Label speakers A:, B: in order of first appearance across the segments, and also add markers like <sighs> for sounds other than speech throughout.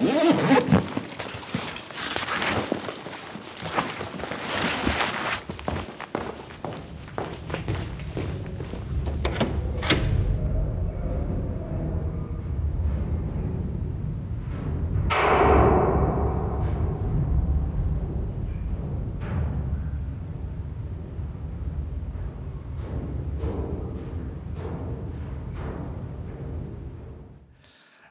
A: Yeah. <laughs>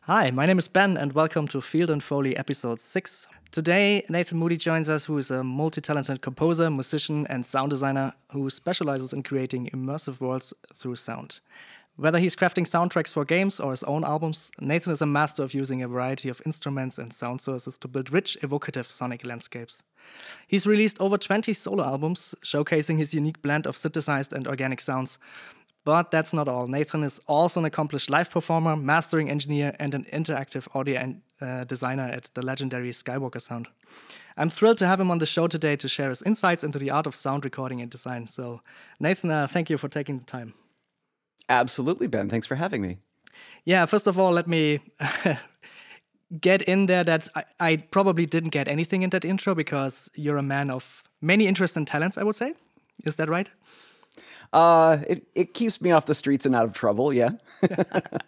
A: Hi, my name is Ben, and welcome to Field and Foley episode 6. Today, Nathan Moody joins us, who is a multi talented composer, musician, and sound designer who specializes in creating immersive worlds through sound. Whether he's crafting soundtracks for games or his own albums, Nathan is a master of using a variety of instruments and sound sources to build rich, evocative sonic landscapes. He's released over 20 solo albums, showcasing his unique blend of synthesized and organic sounds, but that's not all. Nathan is also an accomplished live performer, mastering engineer, and an interactive audio and, uh, designer at the legendary Skywalker Sound. I'm thrilled to have him on the show today to share his insights into the art of sound recording and design. So, Nathan, uh, thank you for taking the time.
B: Absolutely, Ben. Thanks for having me.
A: Yeah, first of all, let me <laughs> get in there that I, I probably didn't get anything in that intro because you're a man of many interests and talents, I would say. Is that right?
B: Uh, it, it keeps me off the streets and out of trouble. Yeah. <laughs>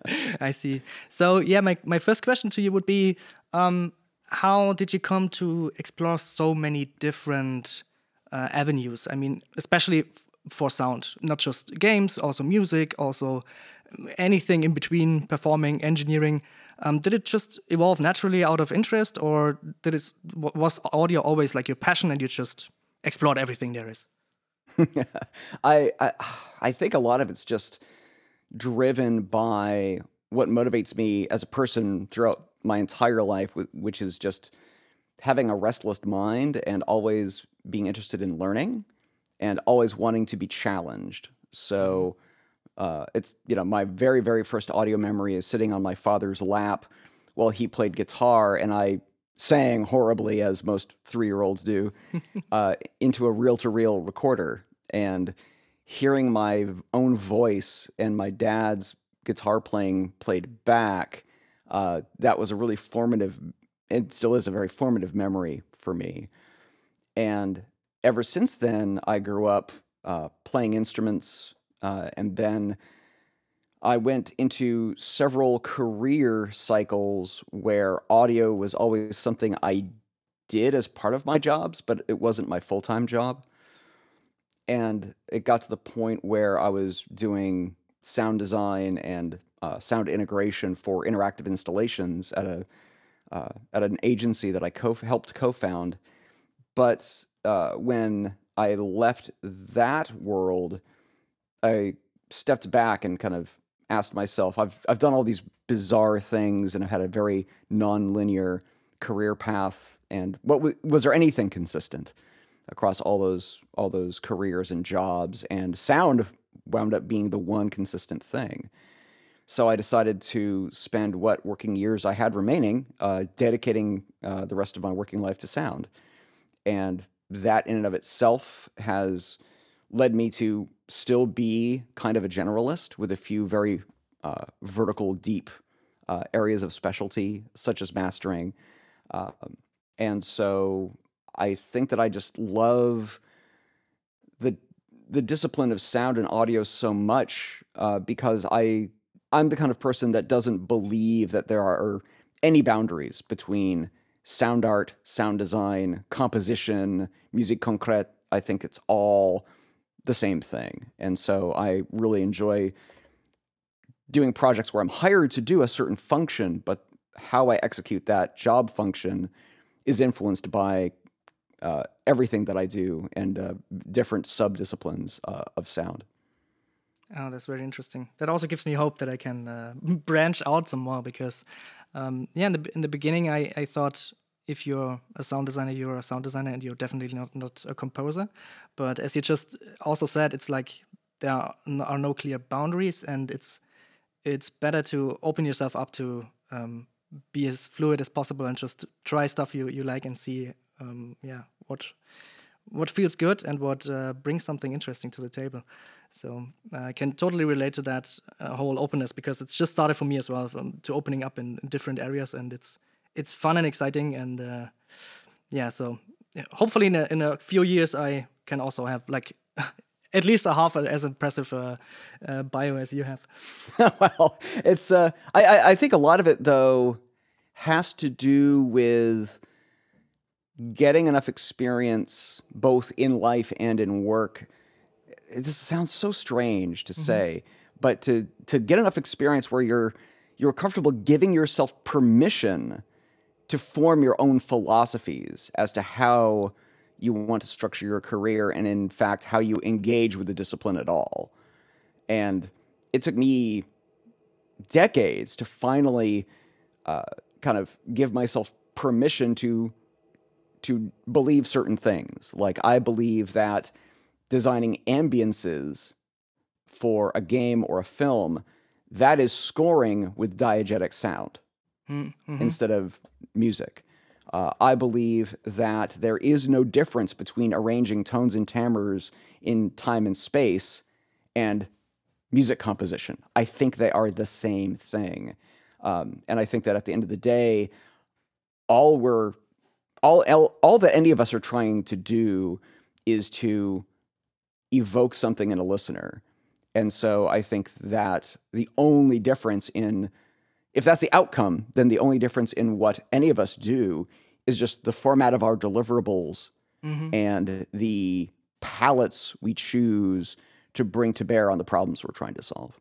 B: <laughs>
A: I see. So yeah, my, my first question to you would be, um, how did you come to explore so many different uh, avenues? I mean, especially for sound, not just games, also music, also anything in between performing, engineering. Um, did it just evolve naturally out of interest, or did it was audio always like your passion and you just explored everything there is? <laughs>
B: I, I <sighs> I think a lot of it's just driven by what motivates me as a person throughout my entire life, which is just having a restless mind and always being interested in learning and always wanting to be challenged. So mm-hmm. uh, it's you know my very very first audio memory is sitting on my father's lap while he played guitar and I sang horribly, as most three year olds do, <laughs> uh, into a reel to reel recorder. And hearing my own voice and my dad's guitar playing played back, uh, that was a really formative, it still is a very formative memory for me. And ever since then, I grew up uh, playing instruments uh, and then I went into several career cycles where audio was always something I did as part of my jobs, but it wasn't my full time job. And it got to the point where I was doing sound design and uh, sound integration for interactive installations at a uh, at an agency that I co- helped co-found. But uh, when I left that world, I stepped back and kind of asked myself, I've I've done all these bizarre things and I've had a very non-linear career path. And what w- was there anything consistent across all those all those careers and jobs? And sound wound up being the one consistent thing. So I decided to spend what working years I had remaining, uh, dedicating uh, the rest of my working life to sound, and that in and of itself has led me to still be kind of a generalist with a few very uh, vertical, deep uh, areas of specialty, such as mastering. Uh, and so I think that I just love the the discipline of sound and audio so much uh, because I I'm the kind of person that doesn't believe that there are any boundaries between sound art, sound design, composition, musique concrète. I think it's all the same thing. And so I really enjoy doing projects where I'm hired to do a certain function, but how I execute that job function is influenced by uh, everything that I do and uh, different sub disciplines uh, of sound.
A: Oh, that's very interesting. That also gives me hope that I can uh, <laughs> branch out some more because, um, yeah, in the in the beginning, I, I thought if you're a sound designer, you're a sound designer, and you're definitely not not a composer. But as you just also said, it's like there are no, are no clear boundaries, and it's it's better to open yourself up to um, be as fluid as possible and just try stuff you you like and see um, yeah what what feels good and what uh, brings something interesting to the table. So uh, I can totally relate to that uh, whole openness because it's just started for me as well from, to opening up in, in different areas and it's it's fun and exciting, and uh, yeah. So hopefully in a, in a few years I can also have like <laughs> at least a half as impressive uh, uh, bio as you have. <laughs>
B: well, it's uh, I I think a lot of it though has to do with getting enough experience both in life and in work. This sounds so strange to mm-hmm. say, but to to get enough experience where you're you're comfortable giving yourself permission to form your own philosophies as to how you want to structure your career and in fact how you engage with the discipline at all. And it took me decades to finally uh, kind of give myself permission to to believe certain things. Like I believe that designing ambiances for a game or a film that is scoring with diegetic sound mm-hmm. instead of music. Uh, I believe that there is no difference between arranging tones and timbres in time and space and music composition. I think they are the same thing. Um, and I think that at the end of the day, all we're all, all all that any of us are trying to do is to evoke something in a listener. And so I think that the only difference in if that's the outcome, then the only difference in what any of us do is just the format of our deliverables mm-hmm. and the palettes we choose to bring to bear on the problems we're trying to solve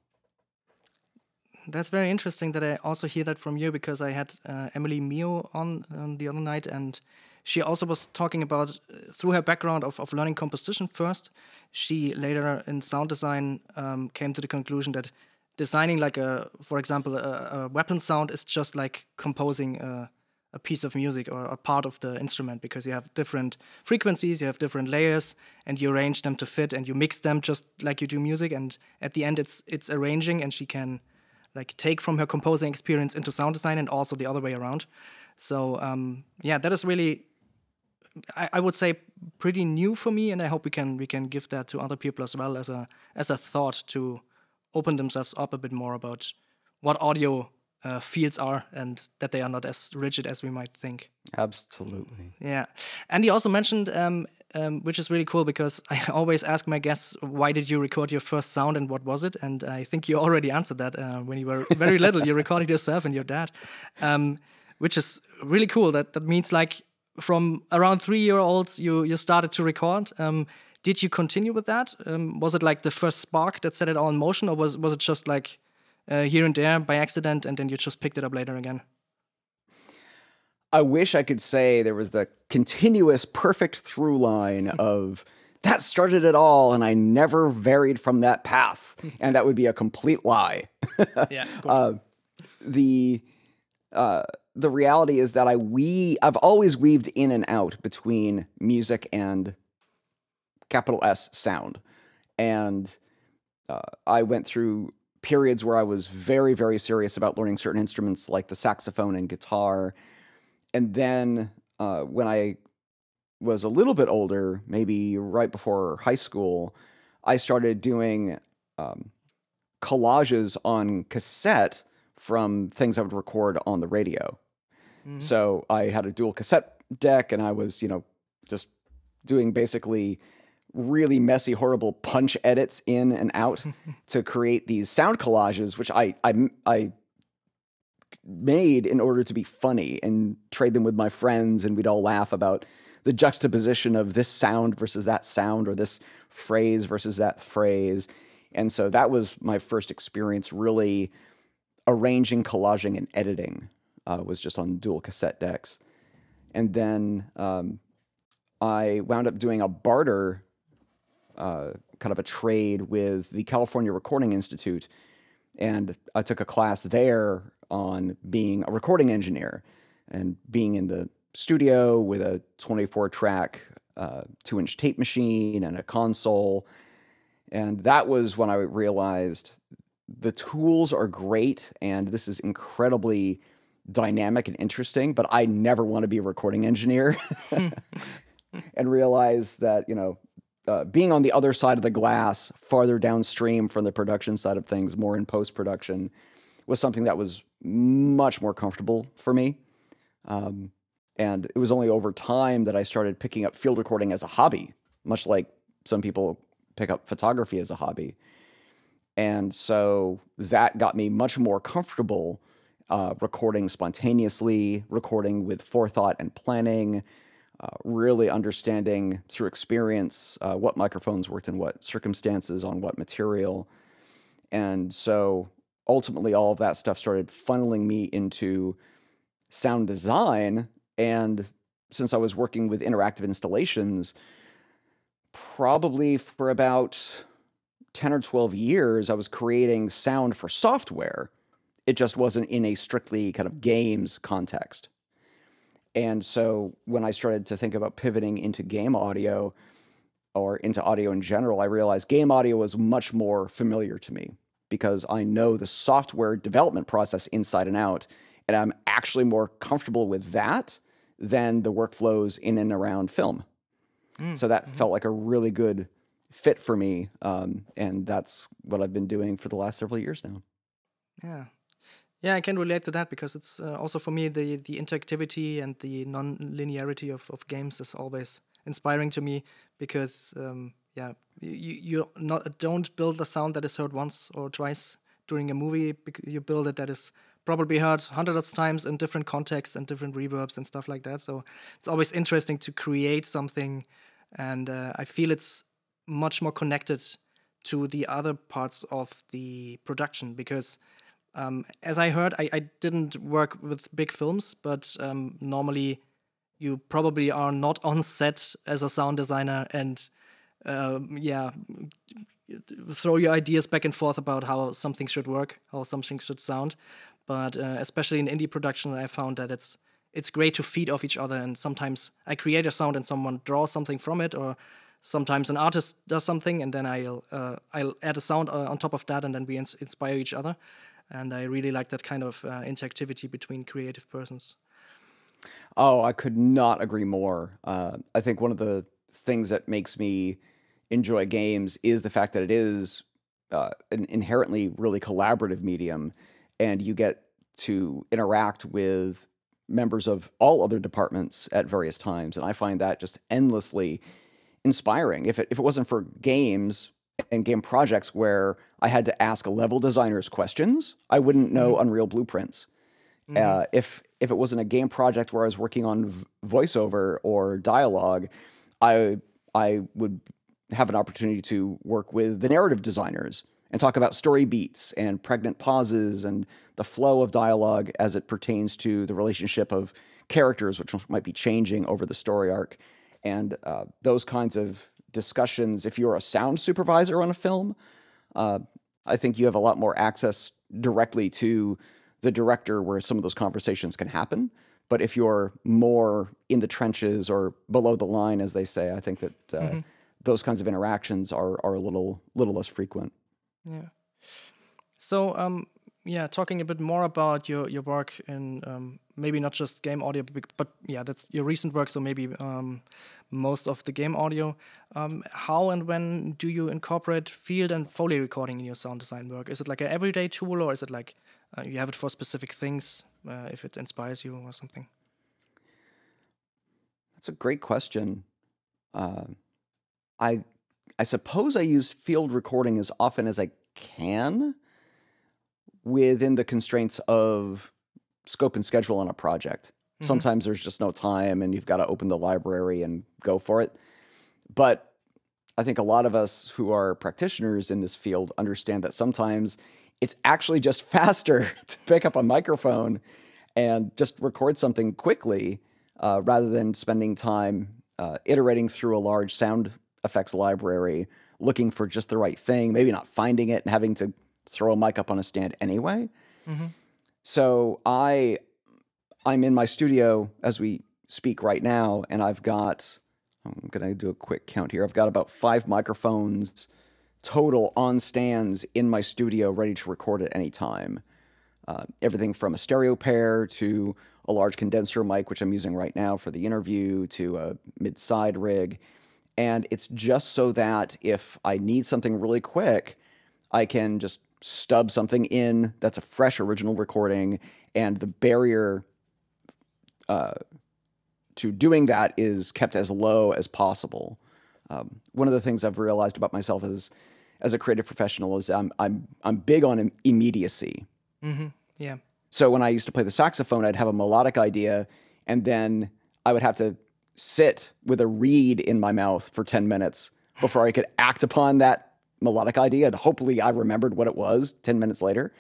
A: that's very interesting that I also hear that from you because I had uh, Emily Mio on, on the other night and she also was talking about uh, through her background of, of learning composition first she later in sound design um, came to the conclusion that designing like a for example a, a weapon sound is just like composing a, a, piece of music or a part of the instrument because you have different frequencies you have different layers and you arrange them to fit and you mix them just like you do music and at the end it's it's arranging and she can like take from her composing experience into sound design and also the other way around. So um, yeah, that is really I, I, would say pretty new for me, and I hope we can we can give that to other people as well as a as a thought to open themselves up a bit more about what audio uh, fields are and that they are not as rigid as we might think.
B: Absolutely.
A: Yeah, and you also mentioned um, um, which is really cool because <laughs> I always ask my guests, why did you record your first sound and what was it? And I think you already answered that uh, when you were very <laughs> little. you recorded yourself and your dad, um, which is really cool. That that means like from around three year olds, you you started to record. Did you continue with that? Um, was it like the first spark that set it all in motion, or was was it just like uh, here and there by accident, and then you just picked it up later again?
B: I wish I could say there was the continuous perfect through line <laughs> of that started it all and I never varied from that path. <laughs> And that would be a complete lie. <laughs>
A: yeah. Uh,
B: the uh, the reality is that I we I've always weaved in and out between music and capital S sound. And uh, I went through periods where I was very, very serious about learning certain instruments like the saxophone and guitar and then uh, when I was a little bit older, maybe right before high school, I started doing um, collages on cassette from things I would record on the radio. Mm-hmm. So I had a dual cassette deck, and I was, you know, just doing basically really messy, horrible punch edits in and out <laughs> to create these sound collages, which I I I made in order to be funny and trade them with my friends and we'd all laugh about the juxtaposition of this sound versus that sound or this phrase versus that phrase. And so that was my first experience really arranging collaging and editing uh, was just on dual cassette decks. And then um, i wound up doing a barter uh, kind of a trade with the california recording institute and i took a class there on being a recording engineer and being in the studio with a 24 track uh, two inch tape machine and a console. And that was when I realized the tools are great and this is incredibly dynamic and interesting, but I never want to be a recording engineer. <laughs> <laughs> and realize that, you know, uh, being on the other side of the glass, farther downstream from the production side of things, more in post production, was something that was much more comfortable for me. Um, and it was only over time that I started picking up field recording as a hobby, much like some people pick up photography as a hobby. And so that got me much more comfortable uh, recording spontaneously, recording with forethought and planning, uh, really understanding through experience uh, what microphones worked in what circumstances on what material. And so ultimately, all of that stuff started funneling me into sound design. And since I was working with interactive installations, probably for about 10 or 12 years, I was creating sound for software. It just wasn't in a strictly kind of games context. And so when I started to think about pivoting into game audio or into audio in general, I realized game audio was much more familiar to me because I know the software development process inside and out. And I'm actually more comfortable with that than the workflows in and around film. Mm, so that mm-hmm. felt like a really good fit for me. Um, and that's what I've been doing for the last several years now.
A: Yeah. Yeah, I can relate to that because it's uh, also for me the the interactivity and the non-linearity of, of games is always inspiring to me because um, yeah, you you not don't build a sound that is heard once or twice during a movie. You build it that is probably heard hundreds of times in different contexts and different reverbs and stuff like that. So it's always interesting to create something, and uh, I feel it's much more connected to the other parts of the production because um, as I heard, I, I, didn't work with big films, but um, normally you probably are not <laughs> on set as a sound designer and um, yeah, throw your ideas back and forth about how something should work, how something should sound. But uh, especially in indie production, I found that it's it's great to feed off each other. And sometimes I create a sound and someone draws something from it, or sometimes an artist does something and then I'll uh, I'll add a sound uh, on top of that, and then we ins inspire each other and I really like that kind of uh, interactivity between creative persons.
B: Oh, I could not agree more. Uh, I think one of the things that makes me enjoy games is the fact that it is uh, an inherently really collaborative medium, and you get to interact with members of all other departments at various times, and I find that just endlessly inspiring. If it if it wasn't for games, and game projects where I had to ask level designers questions, I wouldn't know mm-hmm. Unreal blueprints. Mm-hmm. Uh, if if it wasn't a game project where I was working on v- voiceover or dialogue, I I would have an opportunity to work with the narrative designers and talk about story beats and pregnant pauses and the flow of dialogue as it pertains to the relationship of characters, which might be changing over the story arc, and uh, those kinds of discussions if you're a sound supervisor on a film. Uh, I think you have a lot more access directly to the director where some of those conversations can happen. But if you're more in the trenches or below the line, as they say, I think that uh, mm-hmm. those kinds of interactions are are a little little less frequent.
A: Yeah. So um, yeah, talking a bit more about your your work in um, maybe not just game audio, but, but, yeah, that's your recent work. So maybe um, most of the game audio. Um, how and when do you incorporate field and foley recording in your sound design work? Is it like an everyday tool, or is it like uh, you have it for specific things uh, if it inspires you or something?
B: That's a great question. Uh, I I suppose I use field recording as often as I can within the constraints of scope and schedule on a project. Mm-hmm. Sometimes there's just no time and you've got to open the library and go for it. But I think a lot of us who are practitioners in this field understand that sometimes it's actually just <laughs> faster to pick up a microphone and just record something quickly uh, rather than spending time uh, iterating through a large sound effects library, looking for just the right thing, maybe not finding it and having to throw a mic up on a stand anyway. Mm-hmm. So I I'm in my studio as we speak right now, and I've got, I'm to do a quick count here. I've got about five microphones total on stands in my studio ready to record at any time. Uh, everything from a stereo pair to a large condenser mic, which I'm using right now for the interview, to a mid side rig. And it's just so that if I need something really quick, I can just stub something in that's a fresh original recording, and the barrier uh, to doing that is kept as low as possible. Um, one of the things I've realized about myself as as a creative professional is I'm I'm I'm big on immediacy.
A: Mm-hmm. Yeah.
B: So when I used to play the saxophone, I'd have a melodic idea, and then I would have to sit with a reed in my mouth for ten minutes before I could act upon that melodic idea. And hopefully, I remembered what it was ten minutes later,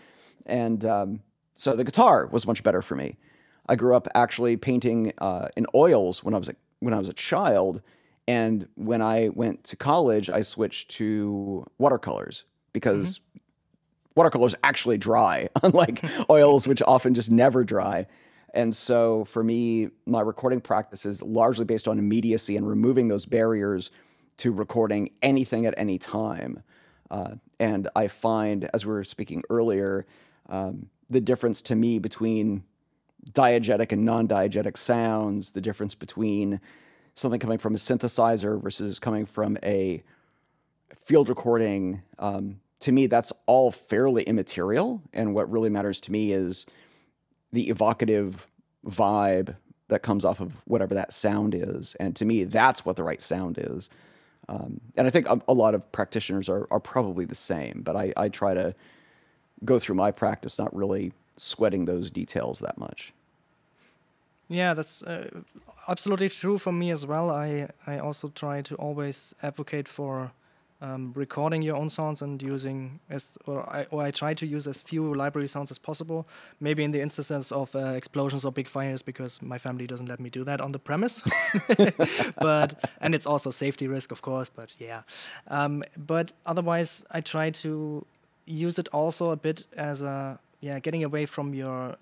B: and um, so the guitar was much better for me. I grew up actually painting uh, in oils when I was a, when I was a child, and when I went to college, I switched to watercolors because mm-hmm. watercolors actually dry, <laughs> unlike <laughs> oils, which often just never dry. And so for me, my recording practice is largely based on immediacy and removing those barriers to recording anything at any time. Uh, and I find, as we were speaking earlier, um, the difference to me between diegetic and non-diegetic sounds, the difference between something coming from a synthesizer versus coming from a field recording. Um, to me, that's all fairly immaterial. And what really matters to me is the evocative vibe that comes off of whatever that sound is. And to me, that's what the right sound is. Um, and I think a, a, lot of practitioners are, are probably the same, but I, I try to go through my practice not really sweating those details that much.
A: Yeah, that's uh, absolutely true for me as well. I I also try to always advocate for um, recording your own sounds and using as or I or I try to use as few library sounds as possible. Maybe in the instances of uh, explosions or big fires, because my family doesn't let me do that on the premise. <laughs> but and it's also safety risk, of course. But yeah, um, but otherwise I try to use it also a bit as a yeah, getting away from your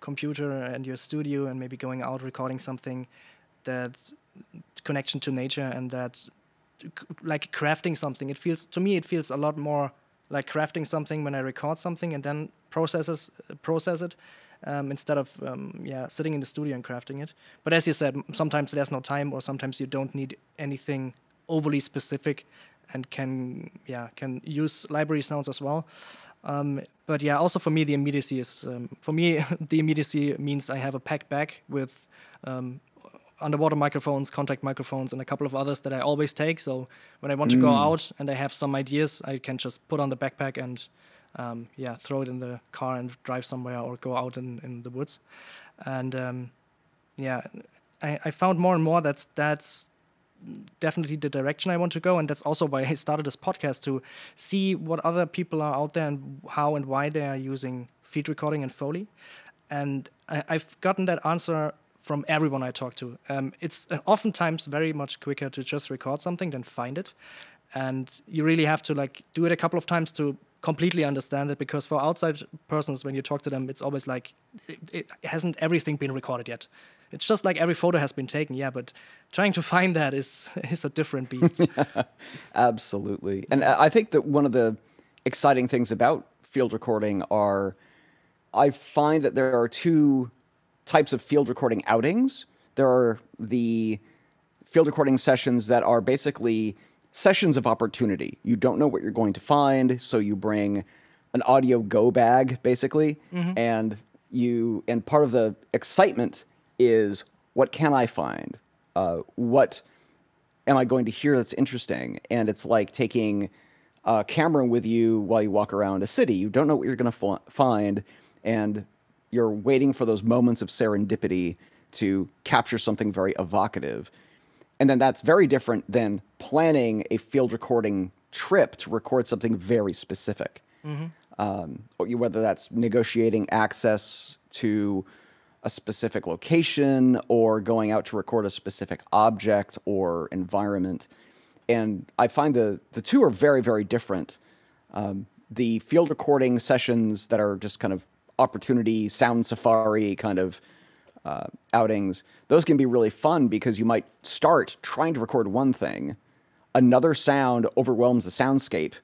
A: computer and your studio and maybe going out recording something that connection to nature and that like crafting something. It feels to me it feels a lot more like crafting something when I record something and then processes process it um, instead of um, yeah sitting in the studio and crafting it. But as you said, sometimes there's no time or sometimes you don't need anything overly specific and can yeah can use library sounds as well. Um, but yeah, also for me, the immediacy is um, for me <laughs> the immediacy means I have a packed bag with um, underwater microphones, contact microphones, and a couple of others that I always take. So when I want mm. to go mm. out and I have some ideas, I can just put on the backpack and um, yeah, throw it in the car and drive somewhere or go out in, in the woods. And um, yeah, I, I found more and more that that's definitely the direction I want to go. And that's also why I started this podcast to see what other people are out there and how and why they are using field recording and Foley. And I, have gotten that answer from everyone I talk to. Um, it's uh, oftentimes very much quicker to just record something than find it. And you really have to like do it a couple of times to completely understand it because for outside persons when you talk to them it's always like it, it hasn't everything been recorded yet it's just like every photo has been taken, yeah, but trying to <laughs> find that is is a different beast. <laughs>
B: Absolutely. And I think that one of the exciting things about field recording are I find that there are two types of field recording outings. There are the field recording sessions that are basically sessions of opportunity. You don't know what you're going to find, so you bring an audio go bag basically mm-hmm. and you and part of the excitement is what can I find? Uh, what am I going to hear that's interesting? And it's like taking a camera with you while you walk around a city. You don't know what you're going to f- find, and you're waiting for those moments of serendipity to capture something very evocative. And then that's very different than planning a field recording trip to record something very specific. Mm-hmm. Um, whether that's negotiating access to a specific location or going out to record a specific object or environment. And I find the, the two are very, very different. Um, the field recording sessions that are just kind of opportunity, sound safari kind of uh, outings, those can be really fun because you might start trying to record one thing, another sound overwhelms the soundscape,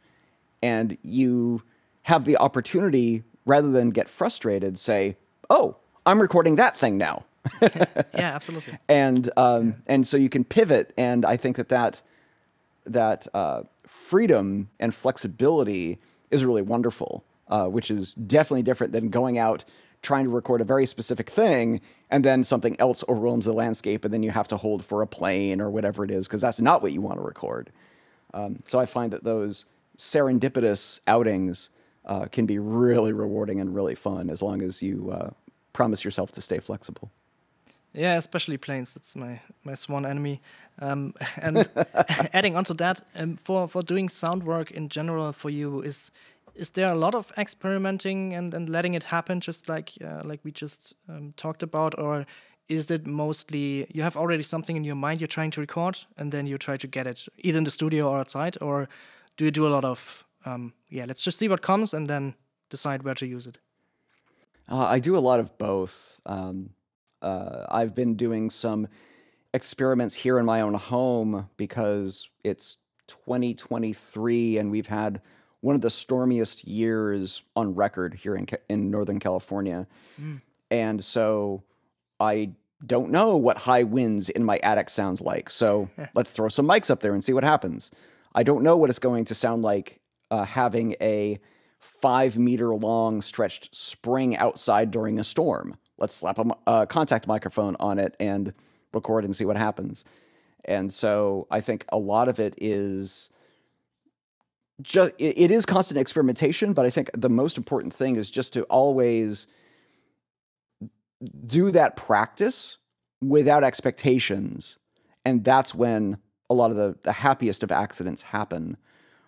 B: and you have the opportunity, rather than get frustrated, say, oh, I'm recording that thing now. <laughs>
A: yeah, absolutely. <laughs>
B: And um, and so you can pivot, and I think that that that uh, freedom and flexibility is really wonderful, uh, which is definitely different than going out trying to record a very specific thing and then something else overwhelms the landscape and then you have to hold for a plane or whatever it is because that's not what you want to record. Um, so I find that those serendipitous outings uh, can be really rewarding and really fun as long as you uh, promise yourself to stay flexible.
A: Yeah, especially planes. That's my my sworn enemy. Um, <laughs> and <laughs> adding on to that, um, for for doing sound work in general for you, is is there a lot of experimenting and, and letting it happen, just like uh, like we just um, talked about, or is it mostly you have already something in your mind you're trying to record, and then you try to get it either in the studio or outside, or do you do a lot of um, yeah, let's just see what comes and then decide where to use it?
B: Uh, I do a lot of both. Um, uh, I've been doing some experiments here in my own home because it's 2023 and we've had one of the stormiest years on record here in in Northern California. Mm. And so I don't know what high winds in my attic sounds like. So <laughs> let's throw some mics up there and see what happens. I don't know what it's going to sound like uh, having a five meter long stretched spring outside during a storm. Let's slap a uh, contact microphone on it and record and see what happens. And so I think a lot of it is just it, is constant experimentation, but I think the most important thing is just to always do that practice without expectations. And that's when a lot of the, the happiest of accidents happen.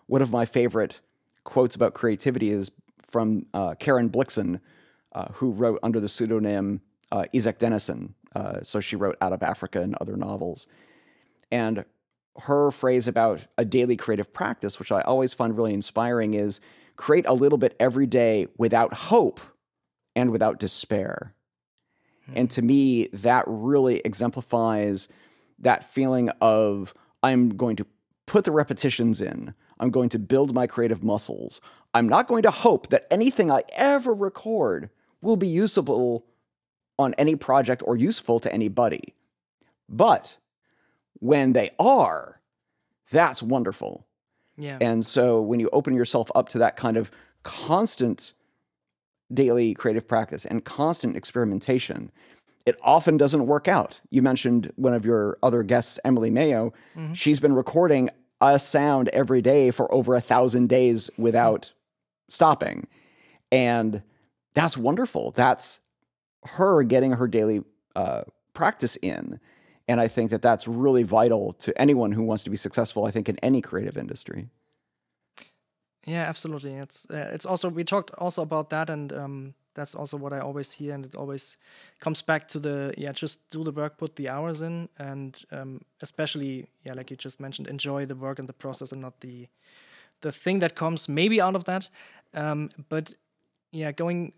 B: One of my favorite quotes about creativity is from uh, Karen Blixen, uh, who wrote under the pseudonym uh, Isak Dinesen. Uh, so she wrote Out of Africa and other novels. And her phrase about a daily creative practice, which I always find really inspiring, is create a little bit every day without hope and without despair. Mm-hmm. And to me, that really exemplifies that feeling of I'm going to put the repetitions in. I'm going to build my creative muscles. I'm not going to hope that anything I ever record will be usable on any project or useful to anybody. But when they are, that's wonderful.
A: Yeah.
B: And so when you open yourself up to that kind of constant daily creative practice and constant experimentation, it often doesn't work out. You mentioned one of your other guests, Emily Mayo. Mm-hmm. She's been recording a sound every day for over a thousand days without stopping. And that's wonderful. That's her getting her daily uh, practice in. And I think that that's really vital to anyone who wants to be successful, I think, in any creative industry.
A: Yeah, absolutely. It's uh, it's also we talked also about that, and um, that's also what I always hear, and it always comes back to the yeah, just do the work, put the hours in, and um, especially yeah, like you just mentioned, enjoy the work and the process, and not the the thing that comes maybe out of that. Um, but yeah, going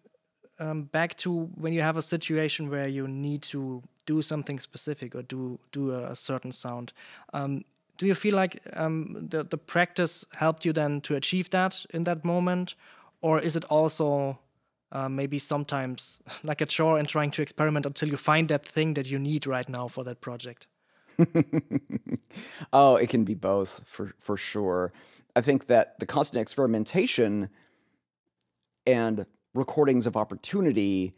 A: um, back to when you have a situation where you need to do something specific or do do a, a certain sound. Um, do you feel like um, the the practice helped you then to achieve that in that moment, or is it also uh, maybe sometimes <laughs> like a chore and trying to experiment until you find that thing that you need right now for that project? <laughs>
B: oh, it can be both for for sure. I think that the constant experimentation and recordings of opportunity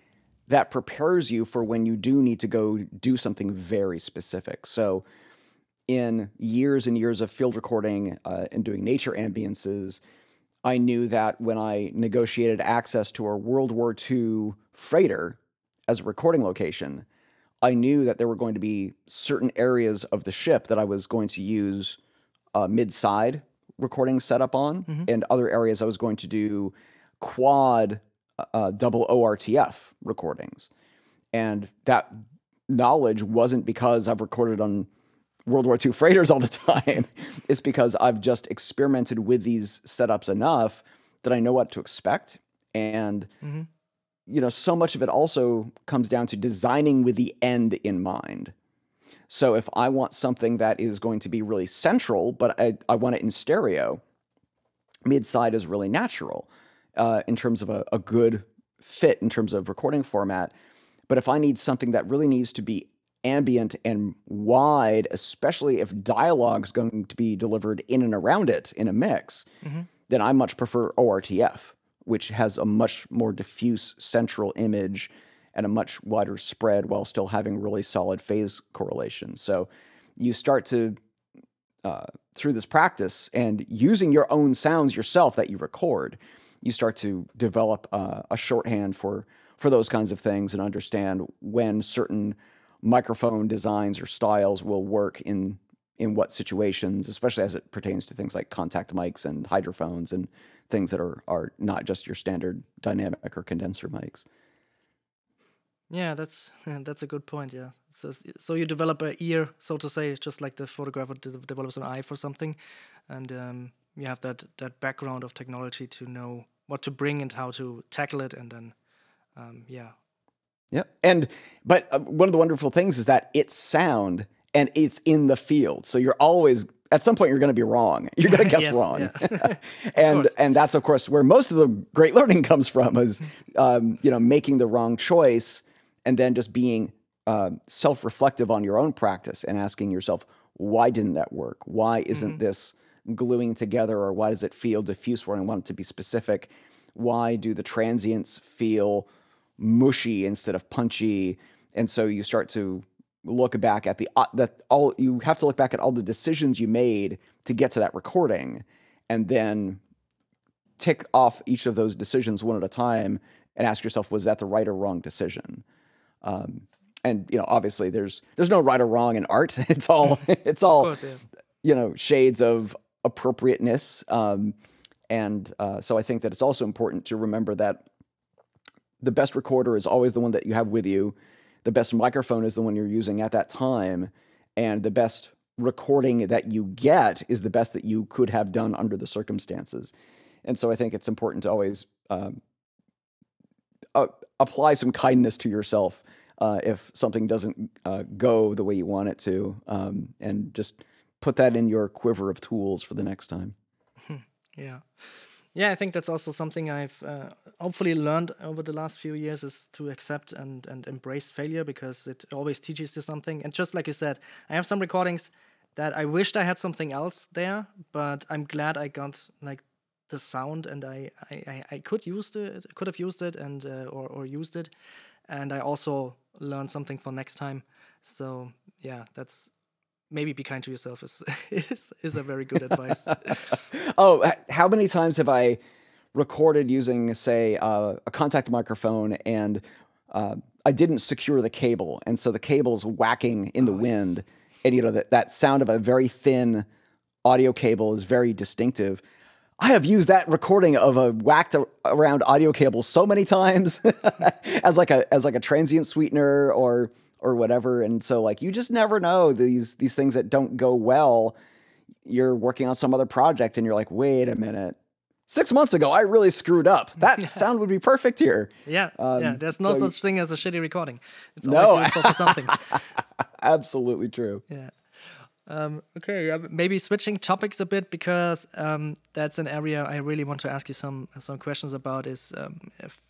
B: that prepares you for when you do need to go do something very specific. So, in years and years of field recording uh, and doing nature ambiances, I knew that when I negotiated access to a World War II freighter as a recording location, I knew that there were going to be certain areas of the ship that I was going to use a mid-side recording setup on, mm-hmm. and other areas I was going to do quad uh, double ORTF recordings. And that knowledge wasn't because I've recorded on World War II freighters all the time. <laughs> it's because I've just experimented with these setups enough that I know what to expect. And, mm-hmm. you know, so much of it also comes down to designing with the end in mind. So if I want something that is going to be really central, but I, I want it in stereo, mid side is really natural uh, in terms of a, a good fit in terms of recording format. But if I need something that really needs to be ambient and wide, especially if dialogue's going to be delivered in and around it in a mix, mm-hmm. then I much prefer ORTF which has a much more diffuse central image and a much wider spread while still having really solid phase correlation. So you start to uh, through this practice and using your own sounds yourself that you record, you start to develop uh, a shorthand for for those kinds of things and understand when certain microphone designs or styles will work in in what situations, especially as it pertains to things like contact mics and hydrophones and things that are are not just your standard dynamic or condenser mics.
A: Yeah, that's <laughs> that's a good point. Yeah, so so you develop a ear, so to say, just like the photographer develops an eye for something, and um, you have that that background of technology to know what to bring and how to tackle it, and then um, yeah.
B: Yeah, and but uh, one of the wonderful things is that it's sound and it's in the field, so you're always at some point you're going to be wrong. <laughs> You're going to guess
A: yes,
B: wrong, <laughs> <laughs> and and that's of course where most of the great learning comes from is um, you know making the wrong choice and then just being uh, self-reflective on your own practice and asking yourself why didn't that work why isn't mm-hmm. this gluing together or why does it feel diffuse where i want it to be specific why do the transients feel mushy instead of punchy and so you start to look back at the uh, that all you have to look back at all the decisions you made to get to that recording and then tick off each of those decisions one at a time and ask yourself was that the right or wrong decision um, and you know, obviously, there's there's no right or wrong in art. <laughs> It's all <laughs> it's all
A: course, yeah.
B: you know shades of appropriateness. Um, and uh, so I think that it's also important to remember that the best recorder is always the one that you have with you. The best microphone is the one you're using at that time, and the best recording that you get is the best that you could have done under the circumstances. And so I think it's important to always uh, apply some kindness to yourself uh, if something doesn't uh, go the way you want it to, um, and just put that in your quiver of tools for the next time.
A: yeah. Yeah, I think that's also something I've uh, hopefully learned over the last few years is to accept and, and embrace failure because it always teaches you something. And just like you said, I have some recordings that I wished I had something else there, but I'm glad I got like the sound, and I I, I could use it, could have used it, and uh, or or used it, and I also learned something for next time. So yeah, that's maybe be kind to yourself is <laughs> is, is a very good advice. <laughs>
B: oh, how many times have I recorded using, say, uh, a contact microphone and uh, I didn't secure the cable, and so the cable's whacking in the oh, wind, yes. and you know that that sound of a very thin audio cable is very distinctive. I have used that recording of a whacked around audio cable so many <laughs> times as like a as like a transient sweetener or or whatever. And so like you just never know these these things that don't go well. You're working on some other project and you're like, wait a minute. Six months ago, I really screwed up. <laughs> That sound would be perfect here.
A: Yeah, um, yeah. There's no so such you, thing as a shitty recording. It's always no. for something. <laughs>
B: Absolutely true.
A: Yeah. Um, okay, maybe switching topics a bit because um, that's an area I really want to ask you some some questions about. Is um,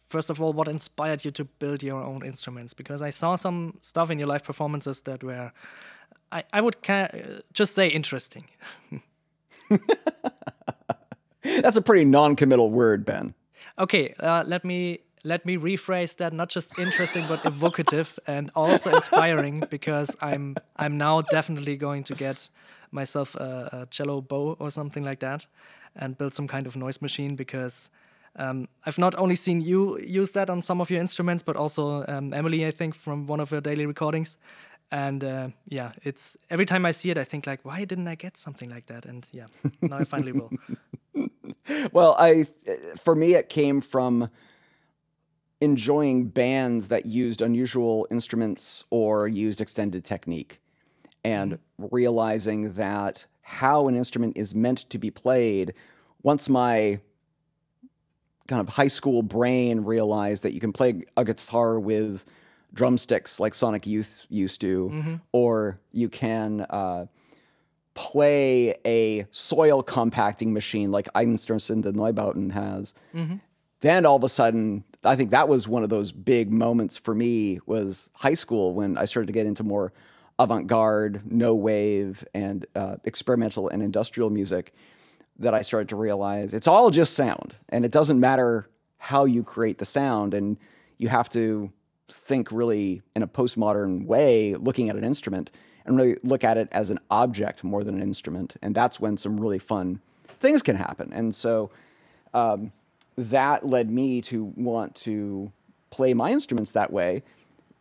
A: first of all, what inspired you to build your own instruments? Because I saw some stuff in your live performances that were, I, I would just say interesting. <laughs> <laughs>
B: that's a pretty non-committal word, Ben.
A: Okay, uh, let me let me rephrase that not just interesting but evocative and also inspiring because i'm i'm now definitely going to get myself a, a, cello bow or something like that and build some kind of noise machine because um, I've not only seen you use that on some of your instruments, but also um, Emily, I think, from one of her daily recordings. And uh, yeah, it's every time I see it, I think like, why didn't I get something like that? And yeah, now I finally will. <laughs>
B: well, I, for me, it came from enjoying bands that used unusual instruments or used extended technique and realizing that how an instrument is meant to be played once my kind of high school brain realized that you can play a guitar with drumsticks like Sonic Youth used to, mm-hmm. or you can uh, play a soil compacting machine like Einstürzende Neubauten has. Mm-hmm. Then all of a sudden, I think that was one of those big moments for me was high school when I started to get into more avant-garde, no wave, and uh, experimental and industrial music. That I started to realize it's all just sound, and it doesn't matter how you create the sound, and you have to think really in a postmodern way, looking at an instrument and really look at it as an object more than an instrument. And that's when some really fun things can happen. And so um, that led me to want to play my instruments that way.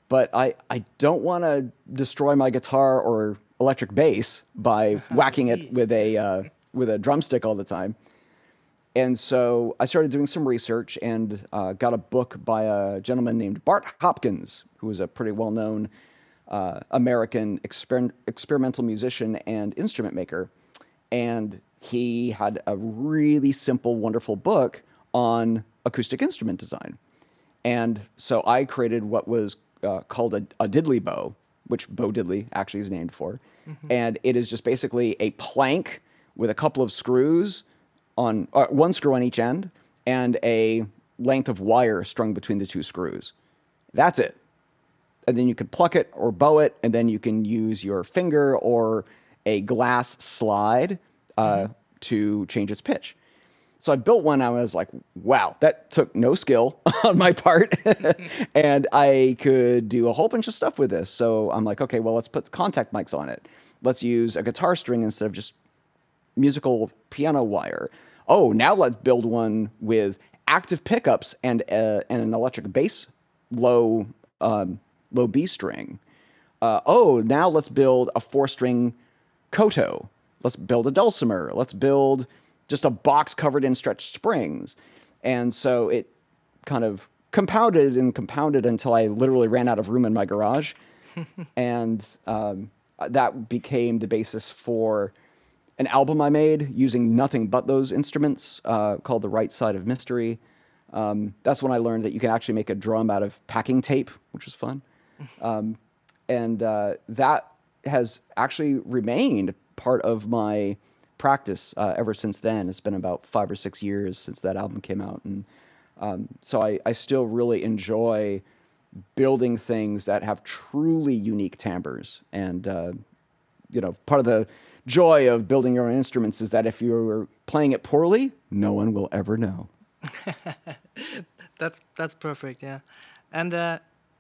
B: But I, I don't want to destroy my guitar or electric bass by <laughs> whacking it with a uh, with a drumstick all the time. And so I started doing some research and uh, got a book by a gentleman named Bart Hopkins, who was a pretty well known uh, American exper- experimental musician and instrument maker. And he had a really simple, wonderful book on acoustic instrument design. And so I created what was uh, called a, a, diddly bow, which Bo Diddley actually is named for. Mm-hmm. And it is just basically a plank with a couple of screws on uh, one screw on each end and a length of wire strung between the two screws. That's it. And then you could pluck it or bow it, and then you can use your finger or a glass slide uh, mm-hmm. to change its pitch. So I built one. And I was like, wow, that took no skill <laughs> on my part. <laughs> and I could do a whole bunch of stuff with this. So I'm like, okay, well, let's put contact mics on it. Let's use a guitar string instead of just musical piano wire. Oh, now let's build one with active pickups and, uh, and an electric bass low, um, low B string. Uh, oh, now let's build a four string koto. Let's build a dulcimer. Let's build just a box covered in stretched springs. And so it kind of compounded and compounded until I literally ran out of room in my garage. <laughs> and um, that became the basis for an album I made using nothing but those instruments uh, called The Right Side of Mystery. Um, that's when I learned that you can actually make a drum out of packing tape, which was fun. <laughs> Um, and uh, that has actually remained part of my practice uh, ever since then. It's been about five or six years since that album came out, and um, so I, I still really enjoy building things that have truly unique timbres. And uh, you know, part of the joy of building your own instruments is that if you're playing it poorly, no one will ever know. <laughs>
A: that's that's perfect, yeah. And uh,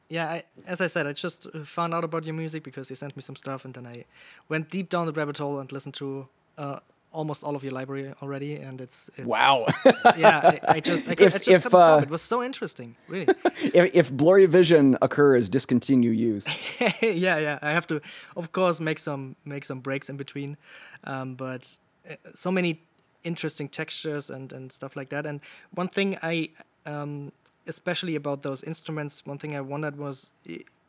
A: yeah, I, as I said, I just found out about your music because you sent me some stuff, and then I went deep down the rabbit hole and listened to uh, almost all of your library already, and it's, it's
B: wow. <laughs>
A: yeah, I, I, just I, if, I just if, couldn't uh, stop. It was so interesting, really. <laughs>
B: if, if blurry vision occurs, discontinue use. <laughs>
A: yeah, yeah. I have to, of course, make some make some breaks in between, um, but uh, so many interesting textures and and stuff like that. And one thing I, um, especially about those instruments, one thing I wondered was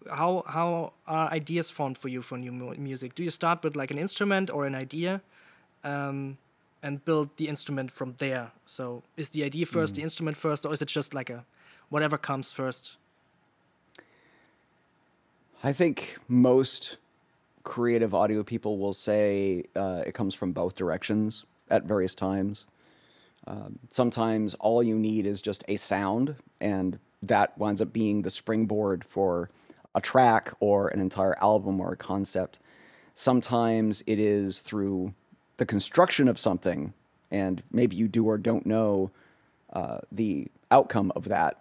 A: how how are ideas formed for you for new music? Do you start with like an instrument or an idea? Um, and build the instrument from there. So is the idea first, mm. the instrument first, or is it just like a whatever comes first?
B: I think most creative audio people will say uh, it comes from both directions at various times. Um, sometimes all you need is just a sound, and that winds up being the springboard for a track or an entire album or a concept. Sometimes it is through the construction of something, and maybe you do or don't know uh, the outcome of that,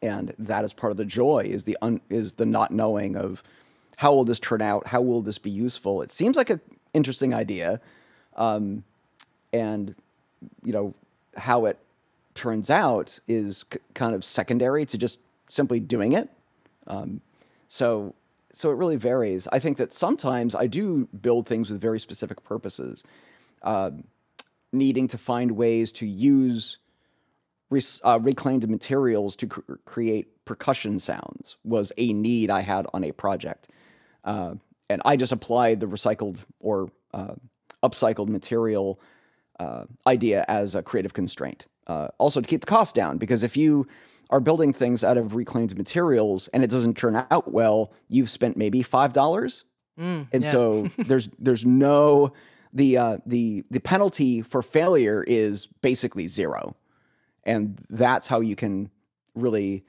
B: and that is part of the joy is the un, is the not knowing of how will this turn out, how will this be useful. It seems like an interesting idea, um, and you know how it turns out is c- kind of secondary to just simply doing it. Um, so so it really varies. I think that sometimes I do build things with very specific purposes, uh, needing to find ways to use uh, reclaimed materials to cr- create percussion sounds was a need I had on a project, uh, and I just applied the recycled or uh, upcycled material uh, idea as a creative constraint. Uh, also to keep the cost down, because if you are building things out of reclaimed materials and it doesn't turn out well, you've spent maybe five dollars. Mm, and yeah. so <laughs> there's there's no the uh, the the penalty for failure is basically zero, and that's how you can really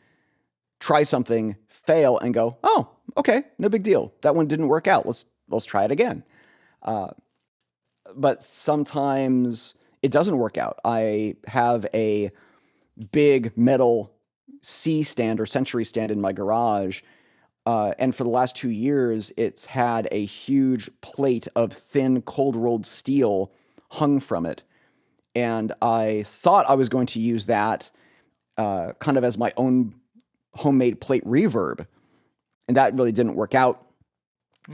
B: try something, fail, and go, oh, okay, no big deal. That one didn't work out. Let's let's try it again. Uh, but sometimes it doesn't work out. I have a big metal C stand or Century stand in my garage. Uh, and for the last two years, it's had a huge plate of thin, cold rolled steel hung from it. And I thought I was going to use that uh, kind of as my own homemade plate reverb. And that really didn't work out.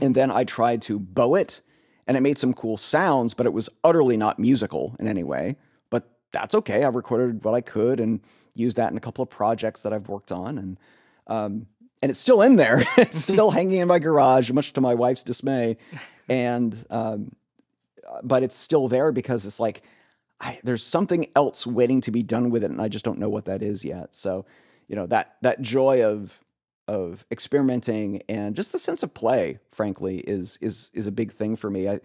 B: And then I tried to bow it, and it made some cool sounds, but it was utterly not musical in any way. But that's okay. I recorded what I could and used that in a couple of projects that I've worked on. And um, and it's still in there. <laughs> it's <laughs> still hanging in my garage, much to my wife's dismay. <laughs> And um, but it's still there because it's like I, there's something else waiting to be done with it, and I just don't know what that is yet. So, you know that that joy of of experimenting and just the sense of play, frankly, is is is a big thing for me. I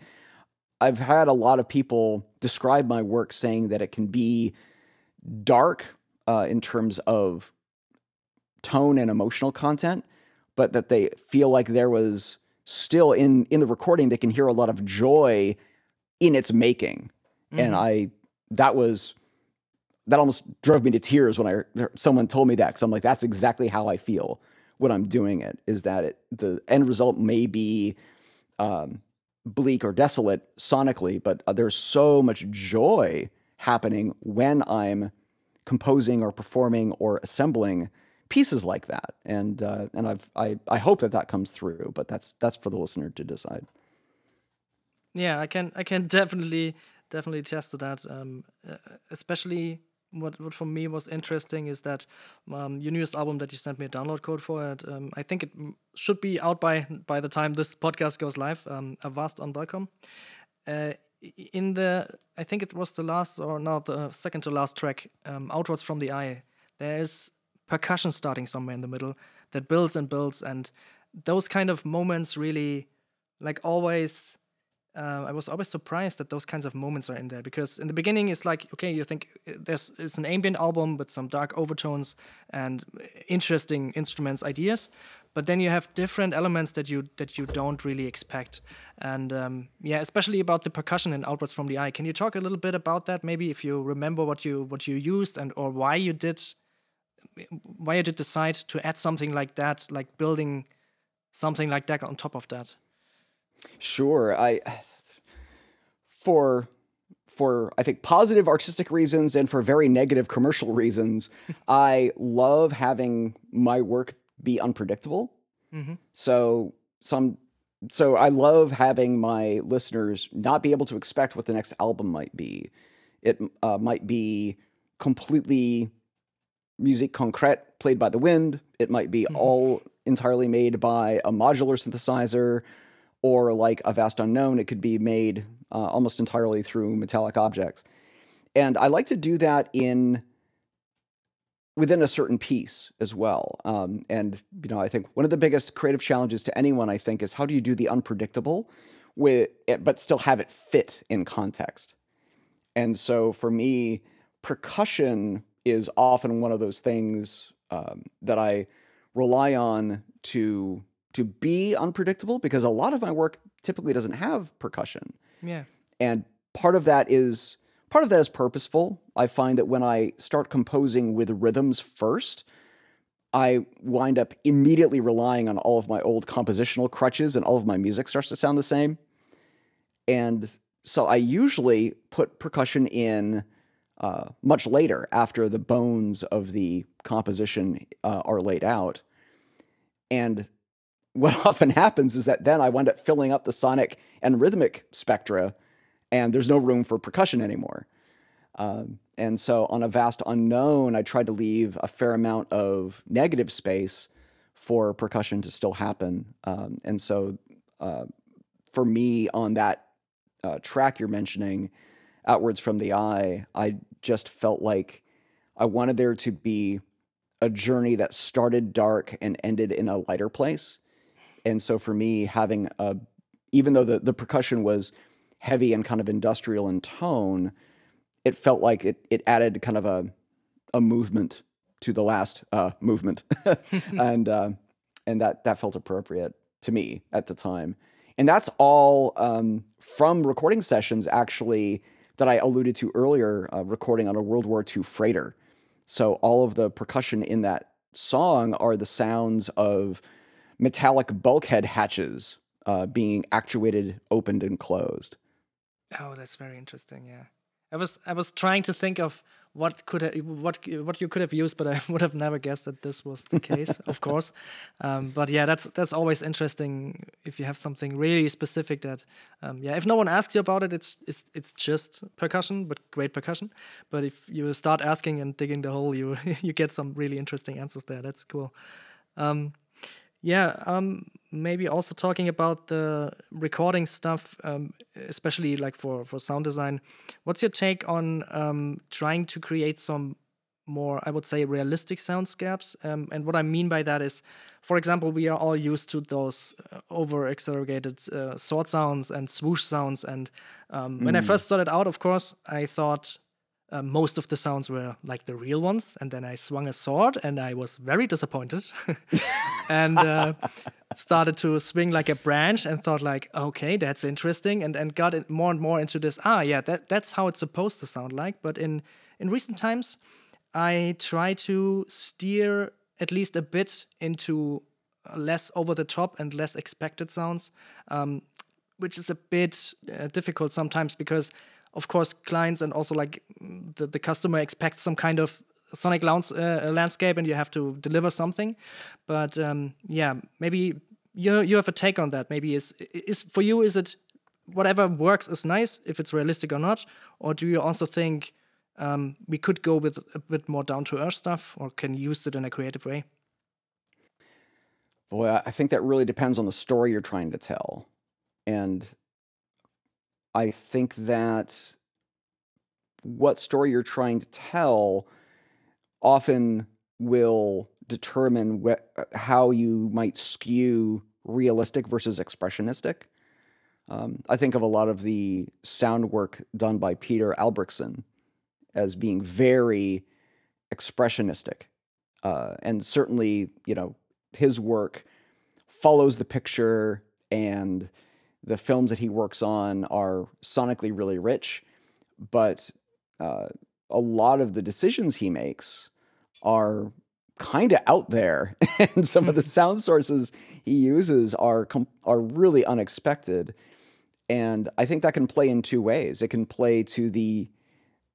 B: I've had a lot of people describe my work saying that it can be dark uh, in terms of tone and emotional content, but that they feel like there was still in in the recording they can hear a lot of joy in its making. Mm-hmm. And I that was that almost drove me to tears when I someone told me that because I'm like that's exactly how I feel when I'm doing it is that it the end result may be um, bleak or desolate sonically, but uh, there's so much joy happening when I'm composing or performing or assembling pieces like that. And uh, and I've I I hope that that comes through, but that's that's for the listener to decide.
A: Yeah, I can I can definitely definitely attest to that. Um, uh, especially what what for me was interesting is that um, your newest album that you sent me a download code for it. Um, I think it should be out by by the time this podcast goes live. Um, Avast Unwelcome. Uh, in the I think it was the last or not the second to last track, um, Outwards from the Eye. There is percussion starting somewhere in the middle that builds and builds and those kind of moments really like always uh, I was always surprised that those kinds of moments are in there because in the beginning it's like okay you think uh, there's it's an ambient album with some dark overtones and interesting instruments ideas but then you have different elements that you that you don't really expect. And um, yeah especially about the percussion and outwards from the eye. Can you talk a little bit about that? Maybe if you remember what you what you used and or why you did why you did decide to add something like that, like building something like that on top of that?
B: Sure, I for for I think positive artistic reasons and for very negative commercial reasons, <laughs> I love having my work be unpredictable. Mm-hmm. So some so I love having my listeners not be able to expect what the next album might be. It uh, might be completely musique concrète played by the wind. It might be mm-hmm. all entirely made by a modular synthesizer, or like a vast unknown, it could be made uh, almost entirely through metallic objects. And I like to do that in within a certain piece as well. Um, and you know, I think one of the biggest creative challenges to anyone, I think, is how do you do the unpredictable with it, but still have it fit in context. And so for me, percussion is often one of those things um, that I rely on to to be unpredictable because a lot of my work typically doesn't have percussion.
A: Yeah.
B: And part of that is part of that is purposeful. I find that when I start composing with rhythms first, I wind up immediately relying on all of my old compositional crutches and all of my music starts to sound the same. And so I usually put percussion in uh, much later after the bones of the composition uh, are laid out. And what <laughs> often happens is that then I wind up filling up the sonic and rhythmic spectra, and there's no room for percussion anymore. Um, and so on a vast unknown, I tried to leave a fair amount of negative space for percussion to still happen. Um, and so uh, for me on that uh, track you're mentioning, outwards from the eye, I just felt like I wanted there to be a journey that started dark and ended in a lighter place. And so for me, having a, even though the, the percussion was heavy and kind of industrial in tone, it felt like it, it added kind of a, a movement to the last uh, movement. <laughs> <laughs> and, uh, and that, that felt appropriate to me at the time. And that's all um, from recording sessions actually that I alluded to earlier, uh, recording on a World War II freighter. So all of the percussion in that song are the sounds of metallic bulkhead hatches uh, being actuated, opened, and closed.
A: Oh, that's very interesting. Yeah, I was I was trying to think of what could what what you could have used, but I <laughs> would have never guessed that this was the case. <laughs> of course, um, but yeah, that's that's always interesting if you have something really specific that um, yeah, if no one asks you about it, it's it's it's just percussion, but great percussion. But if you start asking and digging the hole, you <laughs> you get some really interesting answers there. That's cool. Um, yeah, um, maybe also talking about the recording stuff, um, especially like for for sound design. What's your take on um, trying to create some more, I would say, realistic soundscapes? Um, and what I mean by that is, for example, we are all used to those uh, over exaggerated uh, sword sounds and swoosh sounds. And mm. when I mm. first started out, of course, I thought uh, most of the sounds were like the real ones. And then I swung a sword and I was very disappointed <laughs> and uh, started to swing like a branch and thought like, okay, that's interesting. And, and got more and more into this. Ah, yeah, that, that's how it's supposed to sound like. But in, in recent times, I try to steer at least a bit into less over the top and less expected sounds, um, which is a bit uh, difficult sometimes because of course clients and also like the, the customer expects some kind of sonic lounge, uh, landscape and you have to deliver something. But um, yeah maybe you you have a take on that maybe is is for you is it whatever works is nice if it's realistic or not? Or do you also think um, we could go with a bit more down to earth stuff or can use it in a creative way?
B: Boy i think that really depends on the story you're trying to tell. And I think that what story you're trying to tell often will determine wh- how you might skew realistic versus expressionistic. Um, I think of a lot of the sound work done by Peter Albrechtsen as being very expressionistic. Uh, and certainly, you know, his work follows the picture and the films that he works on are sonically really rich, but uh, a lot of the decisions he makes are kind of out there, <laughs> and some of the sound sources he uses are com- are really unexpected. And I think that can play in two ways. It can play to the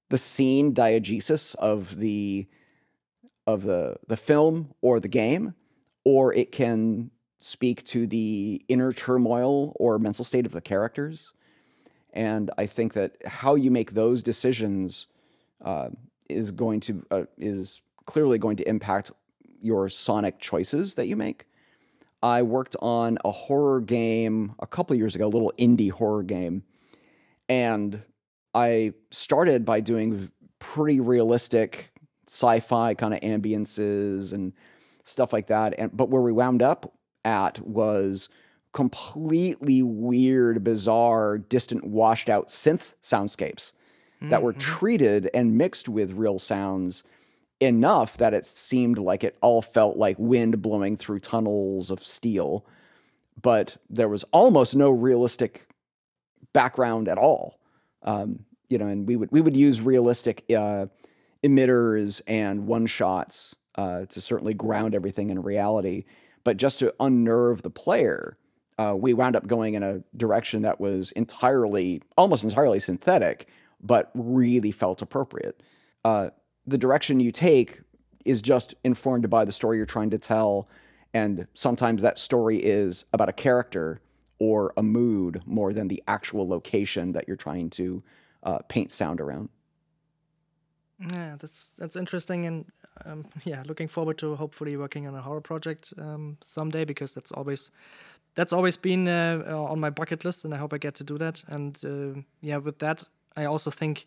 B: the scene diegesis of the of the the film or the game, or it can speak to the inner turmoil or mental state of the characters. And I think that how you make those decisions uh, is going to uh, is clearly going to impact your sonic choices that you make. I worked on a horror game a couple years ago, a little indie horror game, and I started by doing pretty realistic sci-fi kind of ambiances and stuff like that. And but where we wound up at was completely weird, bizarre, distant, washed out synth soundscapes mm-hmm. that were mm-hmm. treated and mixed with real sounds enough that it seemed like it all felt like wind blowing through tunnels of steel. But there was almost no realistic background at all. Um, you know, and we would we would use realistic uh, emitters and one shots uh, to certainly ground everything in reality. But just to unnerve the player, uh, we wound up going in a direction that was entirely, almost entirely synthetic, but really felt appropriate. Uh, the direction you take is just informed by the story you're trying to tell. And sometimes that story is about a character or a mood more than the actual location that you're trying to uh, paint sound around.
A: Yeah, that's that's interesting, and um, <laughs> yeah, looking forward to hopefully working on a horror project um, someday because that's always that's always been uh, uh, on my bucket list, and I hope I get to do that. And uh, yeah, with that, I also think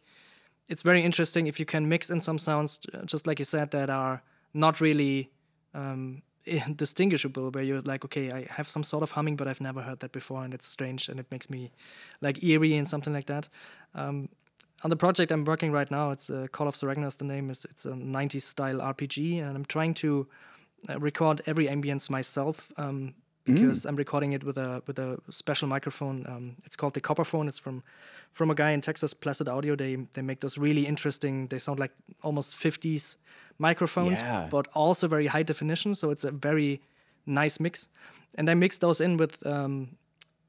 A: it's very interesting if you can mix in some sounds, just like you said, that are not really um, <laughs> distinguishable. Where you're like, okay, I have some sort of humming, but I've never heard that before, and it's strange, and it makes me like eerie and something like that. Um, on the project I'm working right now, it's uh, Call of the Ragnar's the name is. It's a 90s style RPG, and I'm trying to uh, record every ambience myself um, because mm. I'm recording it with a with a special microphone. Um, it's called the Copperphone. It's from from a guy in Texas, Placid Audio. They they make those really interesting. They sound like almost 50s microphones,
B: Yeah.
A: but also very high definition. So it's a very nice mix. And I mix those in with um,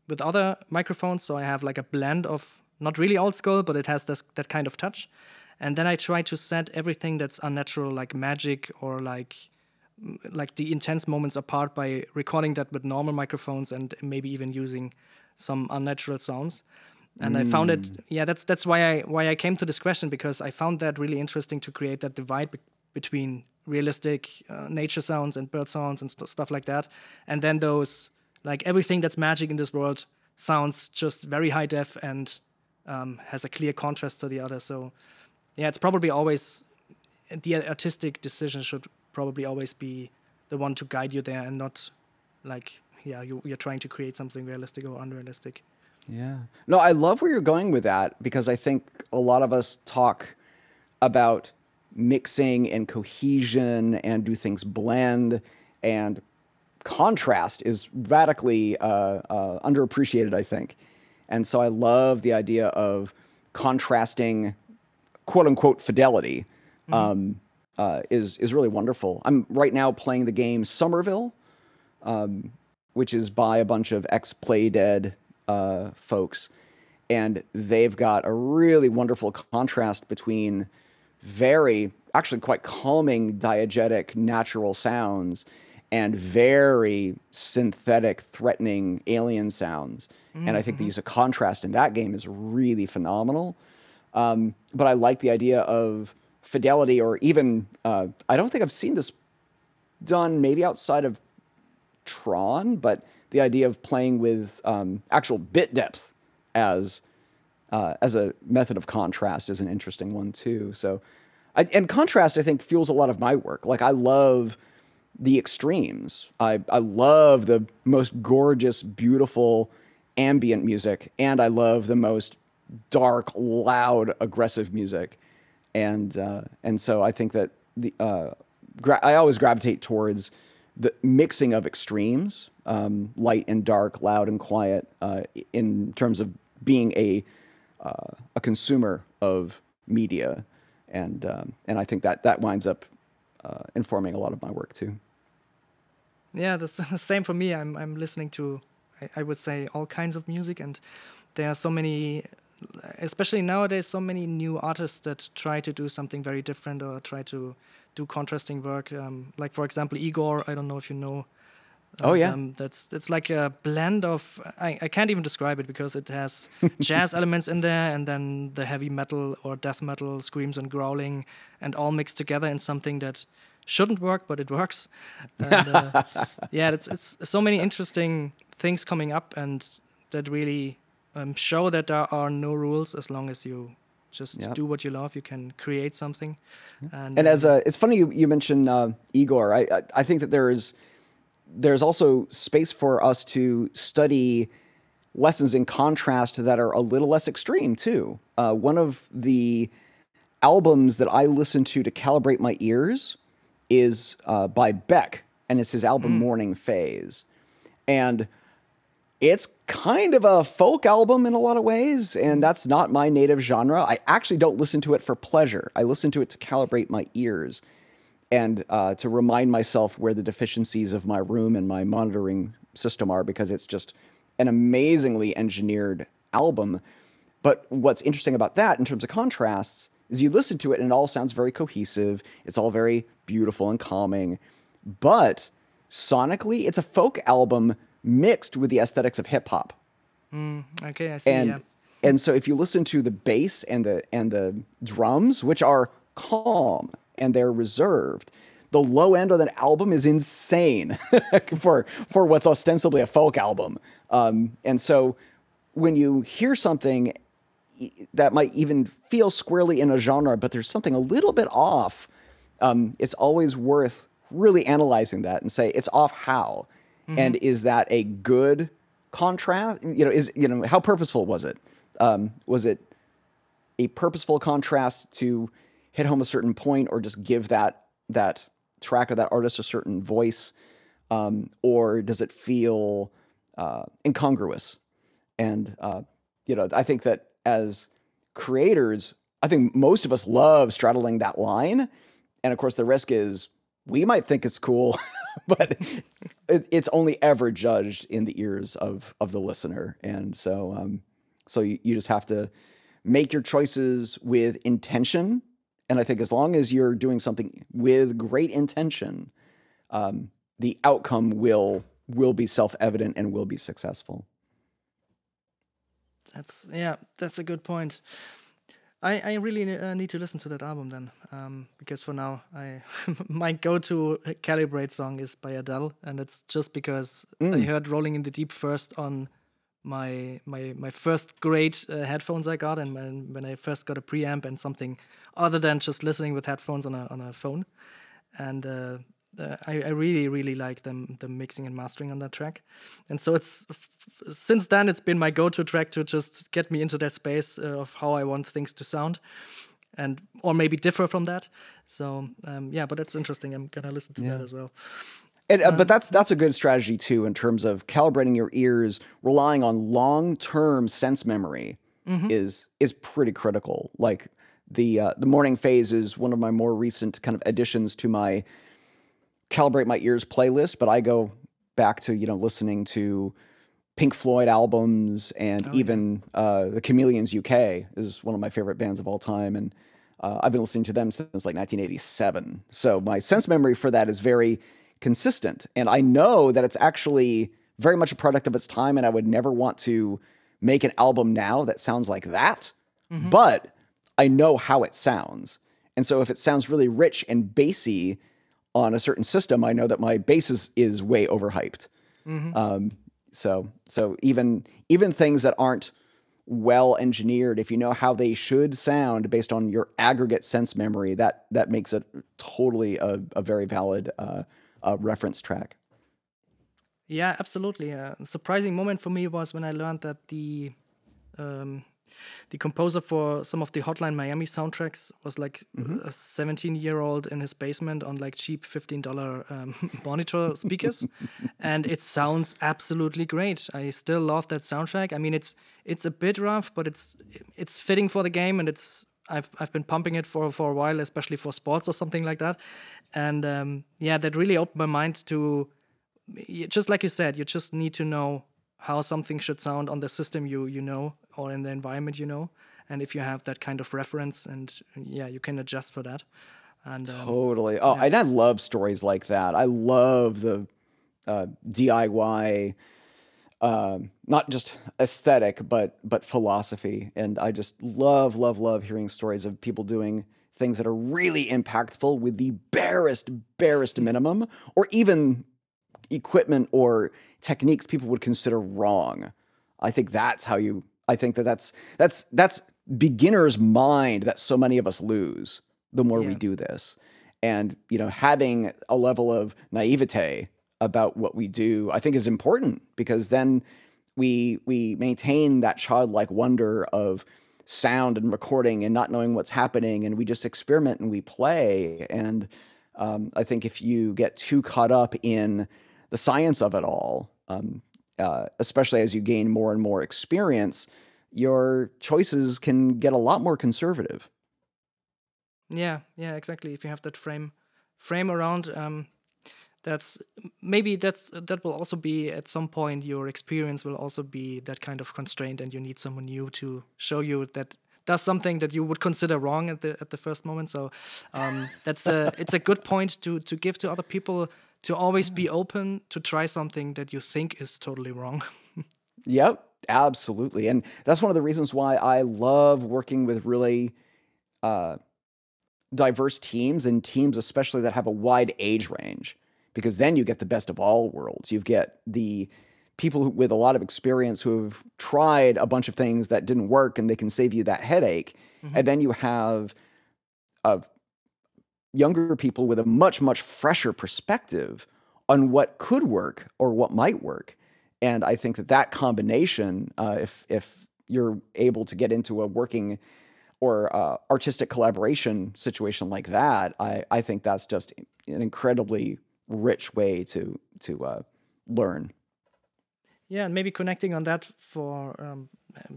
A: with other microphones. So I have like a blend of not really old school, but it has this that kind of touch. And then I try to set everything that's unnatural, like magic or like like the intense moments apart by recording that with normal microphones and maybe even using some unnatural sounds. And I found it, yeah, that's that's why I why I came to this question because I found that really interesting to create that divide be- between realistic uh, nature sounds and bird sounds and st- stuff like that, and then those like everything that's magic in this world sounds just very high def and um, has a clear contrast to the other. So yeah, it's probably always the artistic decision should probably always be the one to guide you there and not like yeah you, you're trying to create something realistic or unrealistic
B: Yeah. No, I love where you're going with that because I think a lot of us talk about mixing and cohesion and do things blend and contrast is radically uh, uh, underappreciated, I think. And so I love the idea of contrasting quote unquote fidelity um, uh, is is really wonderful. I'm right now playing the game Somerville, um, which is by a bunch of ex Playdead uh, folks, and they've got a really wonderful contrast between very actually quite calming diegetic natural sounds and very synthetic threatening alien sounds and i think the use of contrast in that game is really phenomenal um, but i like the idea of fidelity or even uh, i don't think i've seen this done maybe outside of tron but the idea of playing with um, actual bit depth as uh, as a method of contrast is an interesting one too. So, I, and contrast, I think, fuels a lot of my work. Like I love the extremes. I I love the most gorgeous, beautiful ambient music, and I love the most dark, loud, aggressive music. And uh, and so I think that the uh, gra- I always gravitate towards the mixing of extremes, um, light and dark, loud and quiet, uh, in terms of being a uh, a consumer of media, and um, and I think that that winds up uh, informing a lot of my work too.
A: yeah that's the <laughs> same for me i'm, I'm listening to I, I would say all kinds of music. And there are so many especially nowadays so many new artists that try to do something very different or try to do contrasting work. Um, like for example Igorrr i don't know if you know.
B: Oh, yeah.
A: um, that's it's like a blend of I, I can't even describe it because it has <laughs> jazz elements in there and then the heavy metal or death metal screams and growling and all mixed together in something that shouldn't work but it works <laughs> and, uh, yeah it's it's so many interesting things coming up and that really um, show that there are no rules as long as you just
B: Yep.
A: do what you love you can create something and,
B: And as
A: um,
B: a, it's funny you, you mentioned uh, Igorrr. I, I I think that there is there's also space for us to study lessons in contrast that are a little less extreme too. Uh, one of the albums that I listen to to calibrate my ears is uh, by Beck, and it's his album Morning Phase, and it's kind of a folk album in a lot of ways, and that's not my native genre. I actually don't listen to it for pleasure. I listen to it to calibrate my ears and uh, to remind myself where the deficiencies of my room and my monitoring system are because it's just an amazingly engineered album. But what's interesting about that in terms of contrasts is you listen to it and it all sounds very cohesive. It's all very beautiful and calming. But sonically, it's a folk album mixed with the aesthetics of hip hop.
A: Okay i see
B: and
A: yeah.
B: and so if you listen to the bass and the and the drums which are calm and they're reserved the low end of that album is insane <laughs> for for what's ostensibly a folk album. Um, and so when you hear something that might even feel squarely in a genre but there's something a little bit off um, it's always worth really analyzing that and say it's off how. And is that a good contrast? You know is you know how purposeful was it? Um, was it a purposeful contrast to hit home a certain point or just give that that track or that artist a certain voice? Um, or does it feel uh, incongruous? And uh, you know i think that as creators i think most of us love straddling that line and of course the risk is we might think it's cool, <laughs> but it, it's only ever judged in the ears of of the listener, and so um, so you, you just have to make your choices with intention. And I think as long as you're doing something with great intention, um, the outcome will will be self evident and will be successful.
A: That's yeah, that's a good point. I, I really uh, need to listen to that album then, um, because for now, I <laughs> my go-to calibrate song is by Adele, and it's just because mm. I heard "Rolling in the Deep" first on my my my first great uh, headphones I got, and when when I first got a preamp and something other than just listening with headphones on a on a phone, and uh, uh, I, I, really really like them the mixing and mastering on that track. And so it's since then it's been my go-to track to just get me into that space uh, of how i want things to sound and or maybe differ from that. So um, yeah but that's interesting. I'm gonna listen to yeah. that as well.
B: And, uh, but um, that's that's a good strategy too in terms of calibrating your ears relying on long-term sense memory mm-hmm. is is pretty critical. Like the uh, the morning phase is one of my more recent kind of additions to my calibrate my ears playlist, but I go back to you know listening to Pink Floyd albums and oh, even yeah. uh, the Chameleons UK is one of my favorite bands of all time, and uh, I've been listening to them since like 1987. So my sense memory for that is very consistent, and I know that it's actually very much a product of its time, and I would never want to make an album now that sounds like that, mm-hmm. but I know how it sounds, and so if it sounds really rich and bassy on a certain system, I know that my bass is, is way overhyped. Mm-hmm. Um, so so even even things that aren't well engineered, if you know how they should sound based on your aggregate sense memory, that that makes it totally a, a very valid uh, uh, reference track.
A: Yeah, absolutely. A surprising moment for me was when I learned that the um, the composer for some of the Hotline Miami soundtracks was like mm-hmm. a 17 year old in his basement on like cheap $15 um, <laughs> monitor speakers, <laughs> and it sounds absolutely great. I still love that soundtrack. I mean, it's it's a bit rough, but it's it's fitting for the game, and it's I've I've been pumping it for for a while, especially for sports or something like that, and um, yeah, that really opened my mind to just like you said, you just need to know how something should sound on the system you you know or in the environment you know and if you have that kind of reference and yeah you can adjust for that and
B: um, totally oh yeah. and i love stories like that i love the uh, diy uh, not just aesthetic but but philosophy and i just love love love hearing stories of people doing things that are really impactful with the barest barest minimum or even equipment or techniques people would consider wrong. I think that's how you. I think that that's that's that's beginner's mind that so many of us lose the more yeah. we do this, and you know having a level of naivete about what we do, I think is important because then we we maintain that childlike wonder of sound and recording and not knowing what's happening, and we just experiment and we play. And um, I think if you get too caught up in the science of it all, um, uh, especially as you gain more and more experience, your choices can get a lot more conservative.
A: Yeah, yeah, exactly. If you have that frame frame around, um, that's maybe that's that will also be at some point your experience will also be that kind of constraint, and you need someone new to show you that does something that you would consider wrong at the at the first moment. So um, that's a it's a good point to to give to other people to always be open to try something that you think is totally wrong. <laughs>
B: yep, absolutely. And that's one of the reasons why I love working with really uh, diverse teams and teams, especially that have a wide age range, because then you get the best of all worlds. You get the people with a lot of experience who have tried a bunch of things that didn't work and they can save you that headache. Mm-hmm. And then you have a younger people with a much much fresher perspective on what could work or what might work. And i think that that combination uh, if if you're able to get into a working or uh, artistic collaboration situation like that i i think that's just an incredibly rich way to to uh, learn.
A: Yeah and maybe connecting on that for um,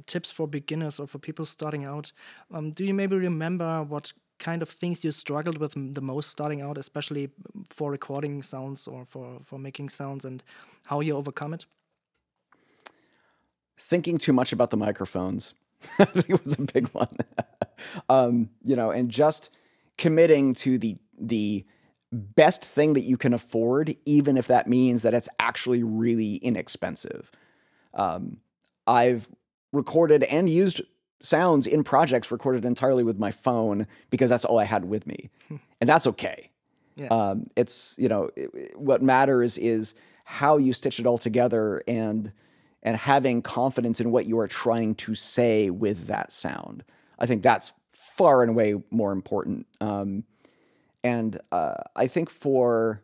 A: tips for beginners or for people starting out um, do you maybe remember what kind of things you struggled with the most starting out, especially for recording sounds or for for making sounds, and how you overcome it?
B: Thinking too much about the microphones. <laughs> I think it was a big one. <laughs> um, you know, and just committing to the the best thing that you can afford, even if that means that it's actually really inexpensive. Um, I've recorded and used sounds in projects recorded entirely with my phone because that's all I had with me, and that's okay. Yeah. Um, it's you know it, what matters is how you stitch it all together and and having confidence in what you are trying to say with that sound. I think that's far and away more important. Um, and uh, I think for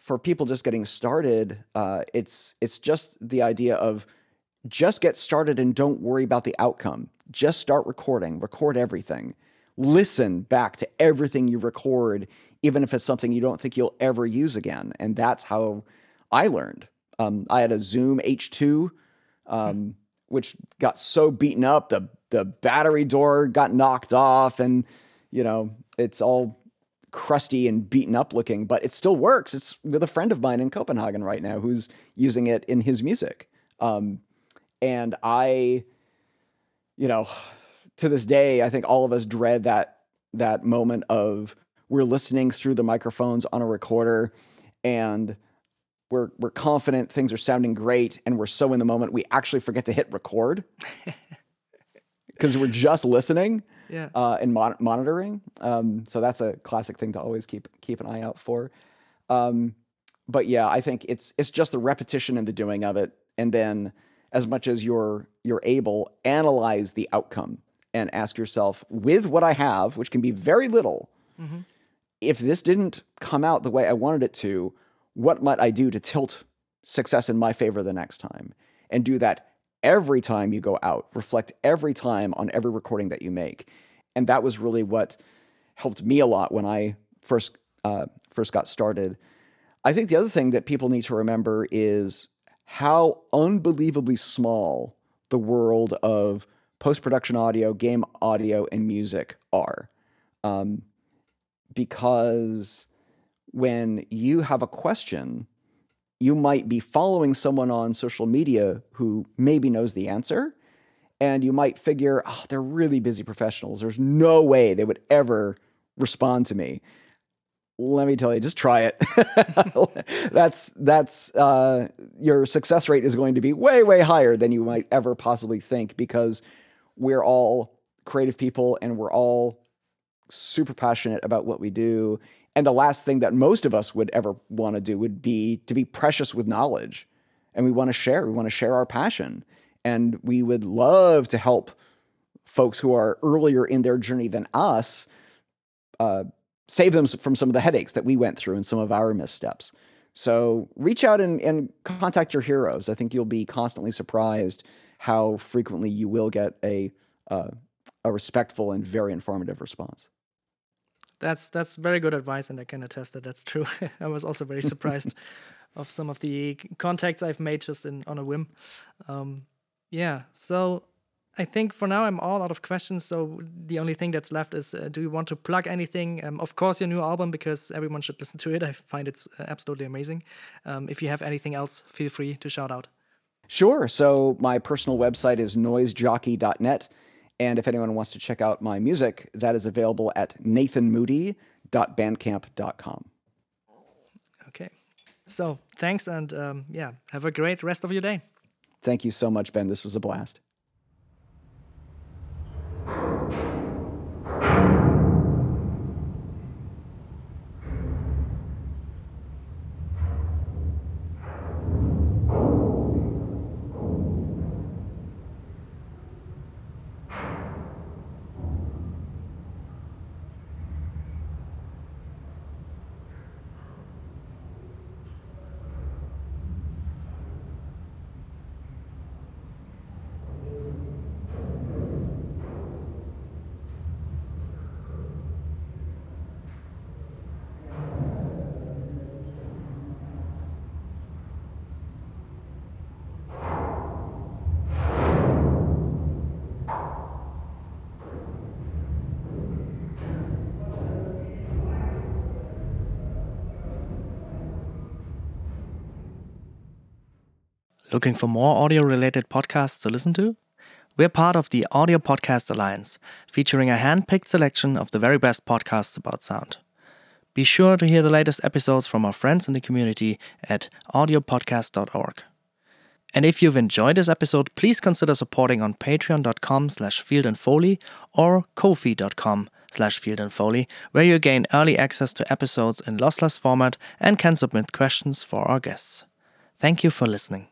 B: for people just getting started, uh, it's it's just the idea of just get started and don't worry about the outcome. Just start recording, record everything. Listen back to everything you record, even if it's something you don't think you'll ever use again. And that's how I learned. Um, I had a Zoom H2, um, which got so beaten up, the the battery door got knocked off, and you know it's all crusty and beaten up looking, but it still works. It's with a friend of mine in Copenhagen right now who's using it in his music. Um, and I, you know, to this day, I think all of us dread that that moment of we're listening through the microphones on a recorder and we're we're confident things are sounding great and we're so in the moment we actually forget to hit record <laughs> because we're just listening
A: yeah.
B: uh, and mon- monitoring. Um, so that's a classic thing to always keep keep an eye out for. Um, but yeah, I think it's it's just the repetition and the doing of it, and then as much as you're you're able, analyze the outcome and ask yourself, with what I have, which can be very little, mm-hmm. if this didn't come out the way I wanted it to, what might I do to tilt success in my favor the next time? And do that every time you go out, reflect every time on every recording that you make. And that was really what helped me a lot when I first uh, first got started. I think the other thing that people need to remember is how unbelievably small the world of post production audio, game audio, and music are. Um, because when you have a question, you might be following someone on social media who maybe knows the answer. And you might figure, oh, they're really busy professionals. There's no way they would ever respond to me. Let me tell you, just try it. <laughs> that's that's uh, your success rate is going to be way way higher than you might ever possibly think because we're all creative people and we're all super passionate about what we do and the last thing that most of us would ever want to do would be to be precious with knowledge. And we want to share, we want to share our passion. And we would love to help folks who are earlier in their journey than us uh, save them from some of the headaches that we went through and some of our missteps. So reach out and, and contact your heroes. I think you'll be constantly surprised how frequently you will get a uh, a respectful and very informative response
A: that's that's very good advice, and I can attest that that's true. <laughs> I was also very <laughs> surprised of some of the contacts I've made just in on a whim. Um, yeah, so I think for now I'm all out of questions. So the only thing that's left is, uh, do you want to plug anything? Um, of course, your new album because everyone should listen to it. I find it's uh, absolutely amazing. Um, if you have anything else, feel free to shout out.
B: Sure. So my personal website is noisejockey.net. And if anyone wants to check out my music, that is available at nathanmoody.bandcamp.com.
A: Okay. So thanks, and um, yeah, have a great rest of your day.
B: Thank you so much, Ben. This was a blast.
A: Looking for more audio related podcasts to listen to? We're part of the Audio Podcast Alliance, featuring a hand picked selection of the very best podcasts about sound. Be sure to hear the latest episodes from our friends in the community at audiopodcast.org. And if you've enjoyed this episode, please consider supporting on patreon.com slash fieldandfoley or ko-fi.com slash fieldandfoley, where you gain early access to episodes in lossless format and can submit questions for our guests. Thank you for listening.